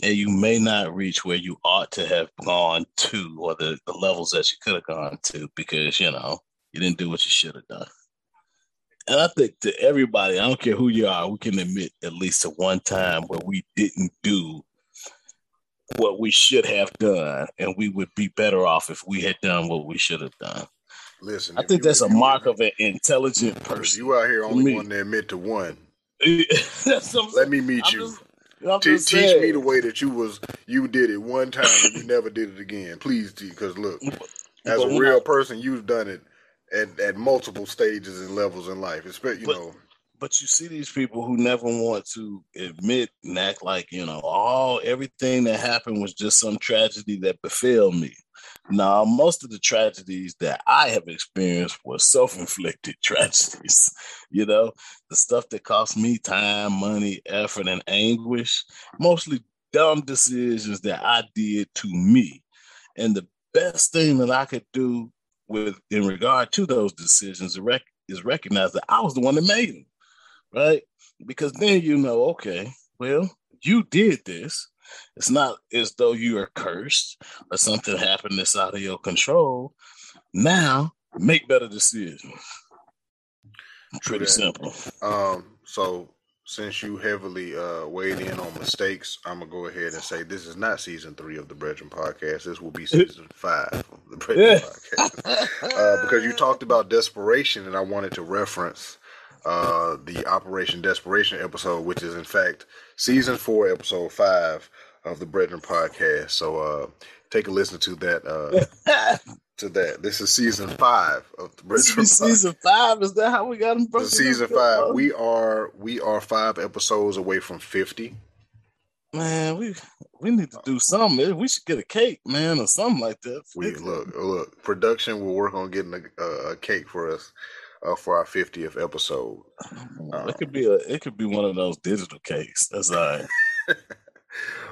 And you may not reach where you ought to have gone to or the, the levels that you could have gone to because, you know, you didn't do what you should have done and I think to everybody, I don't care who you are, we can admit at least to one time where we didn't do what we should have done, and we would be better off if we had done what we should have done. Listen, I think that's a mark of an intelligent person. You out here only one to admit to one. Let me meet I'm you. Just, Te- teach me the way that you was you did it one time and you never did it again, please. Because look, as a real person, you've done it at, at multiple stages and levels in life. Especially, you but, know. But you see these people who never want to admit and act like, you know, all everything that happened was just some tragedy that befell me. Now, most of the tragedies that I have experienced were self-inflicted tragedies. You know, the stuff that cost me time, money, effort, and anguish, mostly dumb decisions that I did to me. And the best thing that I could do with in regard to those decisions is recognize that I was the one that made them, right? Because then you know, okay, well, you did this. It's not as though you are cursed or something happened that's out of your control. Now, make better decisions. Pretty simple. Um, so since you heavily uh, weighed in on mistakes, I'm gonna go ahead and say this is not season three of the Breadren podcast. This will be season five of the Breadren podcast uh, because you talked about desperation, and I wanted to reference uh, the Operation Desperation episode, which is in fact season four, episode five of the Breadren podcast. So uh, take a listen to that uh, to that. This is season five of the is season five. Is that how we got them? Season five. We are we are five episodes away from fifty. Man, we we need to do something. We should get a cake, man, or something like that. We look look. Production will work on getting a, a cake for us uh, for our fiftieth episode. Um, it could be a it could be one of those digital cakes. That's all right.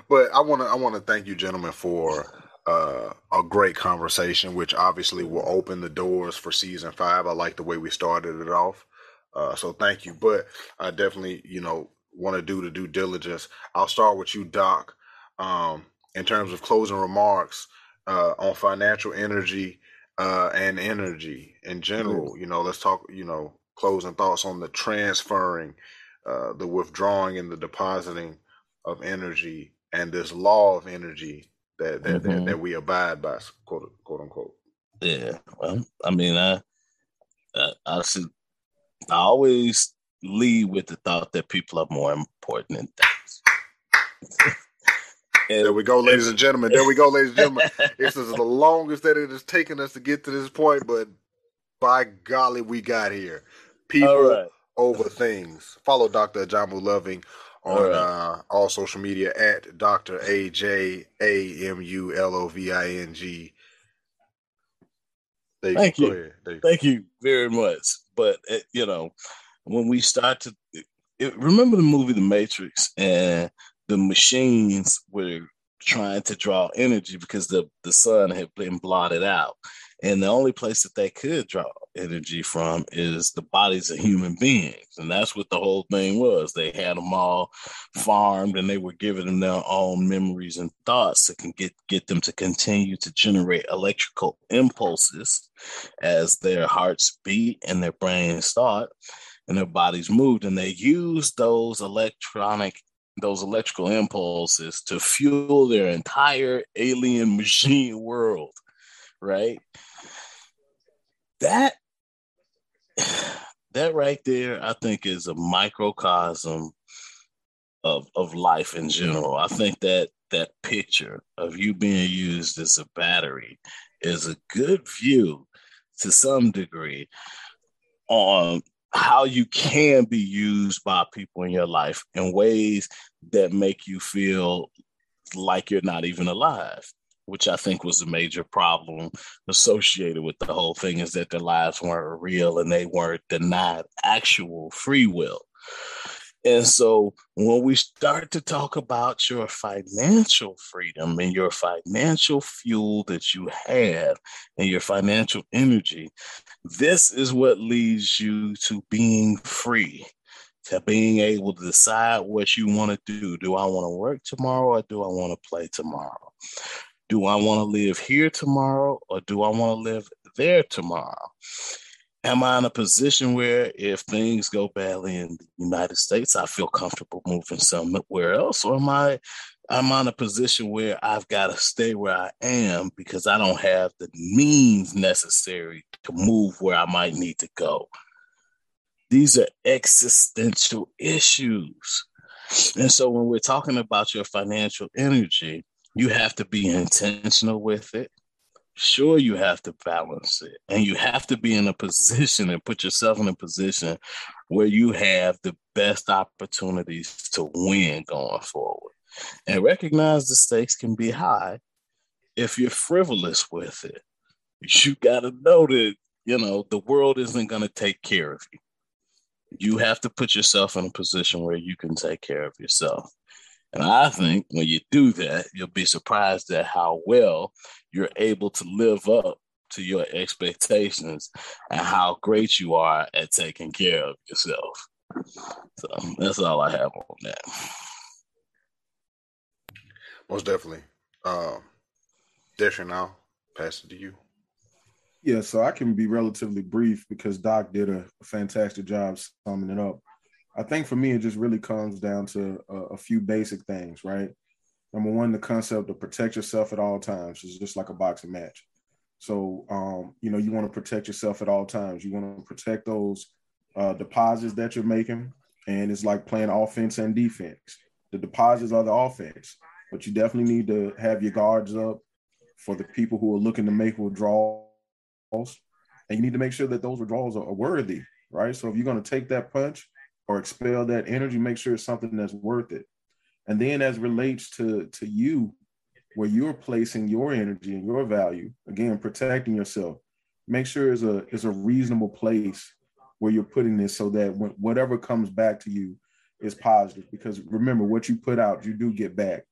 but I want to I want to thank you, gentlemen, for uh, a great conversation, which obviously will open the doors for season five. I like the way we started it off. Uh, so thank you. But I definitely, you know, want to do the due diligence. I'll start with you, Doc. Um, in terms of closing remarks uh, on financial energy uh, and energy in general, you know, let's talk, you know, closing thoughts on the transferring, uh, the withdrawing and the depositing of energy and this law of energy that that, mm-hmm. that, that we abide by, quote quote unquote. Yeah, well, I mean, I, I, I should, I always lead with the thought that people are more important than things. there we go, ladies and gentlemen. There we go, ladies and gentlemen. this is the longest that it has taken us to get to this point, but by golly, we got here. People right. over things. Follow Dr. Ajamu Loving on all, right. uh, all social media at Dr. A J A M U L O V I N G. Thank you. you. Thank you very much. But uh, you know, when we start to it, remember the movie The Matrix and the machines were trying to draw energy because the the sun had been blotted out, and the only place that they could draw energy from is the bodies of human beings. And that's what the whole thing was. They had them all farmed and they were giving them their own memories and thoughts that can get, get them to continue to generate electrical impulses as their hearts beat and their brains thought and their bodies moved. And they used those electronic those electrical impulses to fuel their entire alien machine world, right? That that right there, I think, is a microcosm of of life in general. I think that that picture of you being used as a battery is a good view to some degree on how you can be used by people in your life in ways that make you feel like you're not even alive which I think was a major problem associated with the whole thing, is that their lives weren't real and they weren't denied actual free will. And so when we start to talk about your financial freedom and your financial fuel that you have and your financial energy, this is what leads you to being free, to being able to decide what you want to do. Do I want to work tomorrow or do I want to play tomorrow? Do I want to live here tomorrow or do I want to live there tomorrow? Am I in a position where if things go badly in the United States, I feel comfortable moving somewhere else? Or am I I'm in a position where I've got to stay where I am because I don't have the means necessary to move where I might need to go. These are existential issues. And so when we're talking about your financial energy, you have to be intentional with it. Sure, you have to balance it, and you have to be in a position and put yourself in a position where you have the best opportunities to win going forward. And recognize the stakes can be high if you're frivolous with it. You got to know that, you know, the world isn't going to take care of you. You have to put yourself in a position where you can take care of yourself. And I think when you do that, you'll be surprised at how well you're able to live up to your expectations and how great you are at taking care of yourself. So that's all I have on that. Most definitely. Um, Desher, now pass it to you. Yeah, so I can be relatively brief because Doc did a fantastic job summing it up. I think for me, it just really comes down to a, a, few basic things, right? Number one, the concept of protect yourself at all times is just like a boxing match. So, um, you know, you want to protect yourself at all times. You want to protect those uh, deposits that you're making. And it's like playing offense and defense. The deposits are the offense, but you definitely need to have your guards up for the people who are looking to make withdrawals. And you need to make sure that those withdrawals are worthy, right? So if you're going to take that punch, or expel that energy, make sure it's something that's worth it. And then as relates to to you, where you're placing your energy and your value, again, protecting yourself, make sure it's a it's a reasonable place where you're putting this so that when, whatever comes back to you is positive. Because remember, what you put out, you do get back,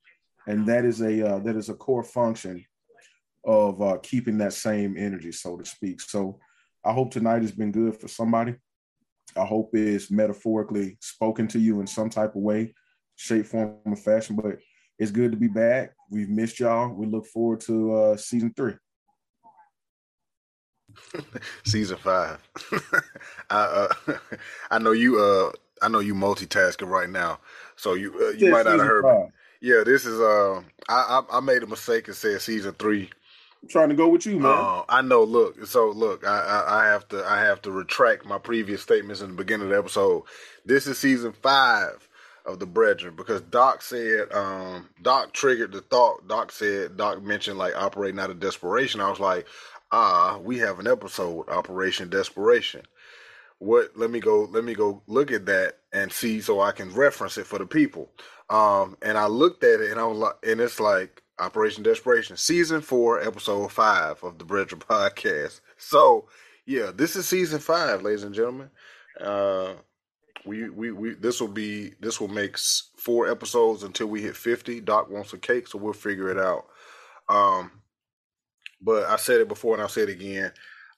and that is a uh, that is a core function of uh, keeping that same energy, so to speak. So I hope tonight has been good for somebody. I hope it's metaphorically spoken to you in some type of way, shape, form, or fashion. But it's good to be back. We've missed y'all. We look forward to uh, season three. season five. I uh, I know you uh I know you multitasking right now, so you uh, you might not have heard. Me. yeah, this is uh, I, I, I made a mistake and said season three. I'm trying to go with you, man. Uh, I know. Look, so look, I, I, I have to I have to retract my previous statements in the beginning of the episode. This is season five of the Breadren because Doc said um, Doc triggered the thought. Doc said Doc mentioned like operating out of desperation. I was like, ah, we have an episode, Operation Desperation. What? Let me go. Let me go look at that and see so I can reference it for the people. Um, and I looked at it and I was like, and it's like Operation Desperation, season four, episode five of the Breadren podcast. So yeah, this is season five, ladies and gentlemen. Uh, we, we, we, this will be, this will make four episodes until we hit 50. Doc wants a cake, so we'll figure it out. Um, but I said it before and I'll say it again.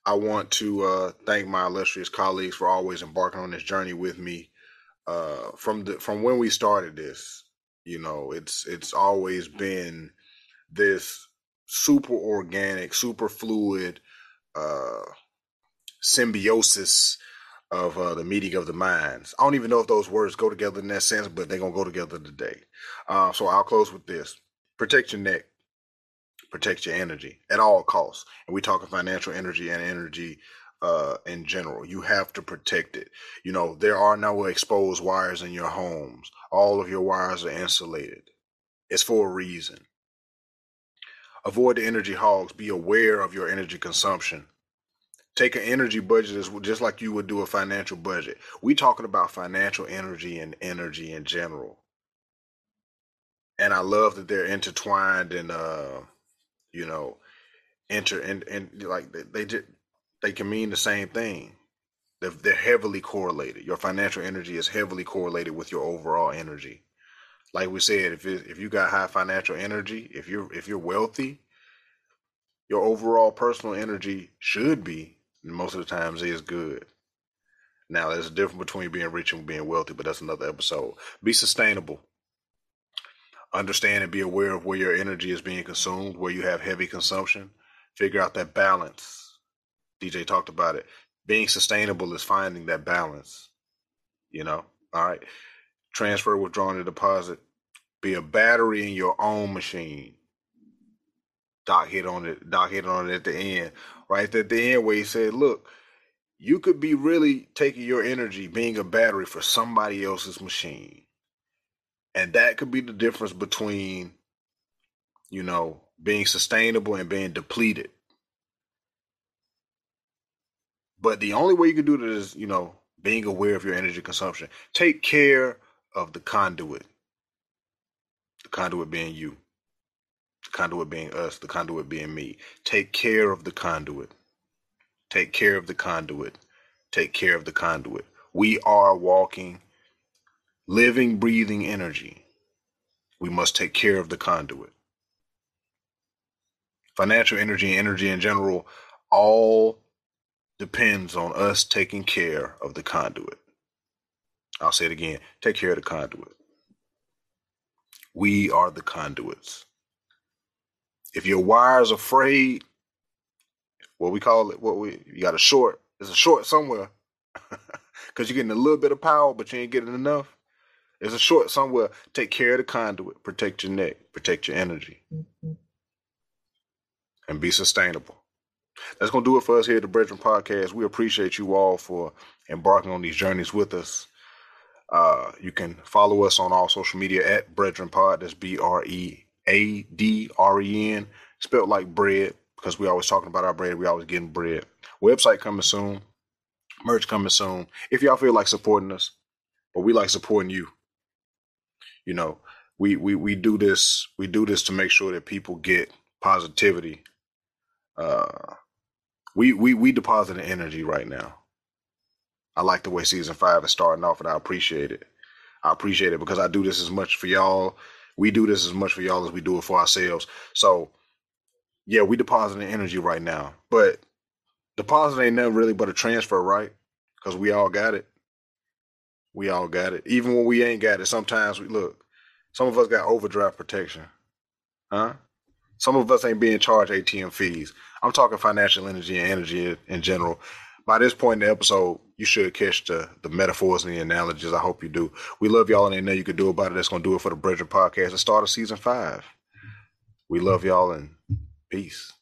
I want to uh, thank my illustrious colleagues for always embarking on this journey with me. Uh, from the from when we started this, you know, it's it's always been this super organic, super fluid uh, symbiosis of uh, the meeting of the minds. I don't even know if those words go together in that sense, but they're gonna go together today. Uh, so I'll close with this: protect your neck, protect your energy at all costs. And we talking financial energy and energy uh, in general. You have to protect it. You know, there are no exposed wires in your homes. All of your wires are insulated. It's for a reason. Avoid the energy hogs. Be aware of your energy consumption. Take an energy budget just like you would do a financial budget. We talking about financial energy and energy in general. And I love that they're intertwined and uh, you know, enter and and like they, they just they can mean the same thing. They're, they're heavily correlated. Your financial energy is heavily correlated with your overall energy. Like we said, if it, if you got high financial energy, if you're if you're wealthy, your overall personal energy should be most of the times is good. Now, there's a difference between being rich and being wealthy, but that's another episode. Be sustainable. Understand and be aware of where your energy is being consumed, where you have heavy consumption. Figure out that balance DJ talked about it. Being sustainable is finding that balance. You know, all right. Transfer, withdrawing, and deposit. Be a battery in your own machine. Doc hit on it. Doc hit on it at the end, right at the end where he said, "Look, you could be really taking your energy, being a battery for somebody else's machine, and that could be the difference between, you know, being sustainable and being depleted." But the only way you can do that is, you know, being aware of your energy consumption. Take care of the conduit. The conduit being you. The conduit being us. The conduit being me. Take care of the conduit. Take care of the conduit. Take care of the conduit. We are walking, living, breathing energy. We must take care of the conduit. Financial energy and energy in general all depends on us taking care of the conduit. I'll say it again take care of the conduit. We are the conduits. If your wires are frayed, what we call it, what we you got a short, there's a short somewhere. Because you're getting a little bit of power, but you ain't getting enough. There's a short somewhere. Take care of the conduit, protect your neck, protect your energy, mm-hmm. and be sustainable. That's going to do it for us here at the Breadren Podcast. We appreciate you all for embarking on these journeys with us. Uh, you can follow us on all social media at Breadren Pod. That's B R E A D R E N, spelled like bread, because we always talking about our bread. We always getting bread. Website coming soon. Merch coming soon. If y'all feel like supporting us, but we like supporting you. You know, we we we do this. We do this to make sure that people get positivity. Uh, we we we deposit the energy right now. I like the way season five is starting off, and I appreciate it. I appreciate it because I do this as much for y'all. We do this as much for y'all as we do it for ourselves. So, yeah, we depositing energy right now, but deposit ain't nothing really but a transfer, right? Because we all got it. We all got it. Even when we ain't got it, sometimes we look. Some of us got overdraft protection, huh? Some of us ain't being charged ATM fees. I'm talking financial energy and energy in general. By this point in the episode, you should catch the the metaphors and the analogies. I hope you do. We love y'all, and ain't nothing you can do about it. That's gonna do it for the Breadren Podcast. The start of season five. We love y'all and peace.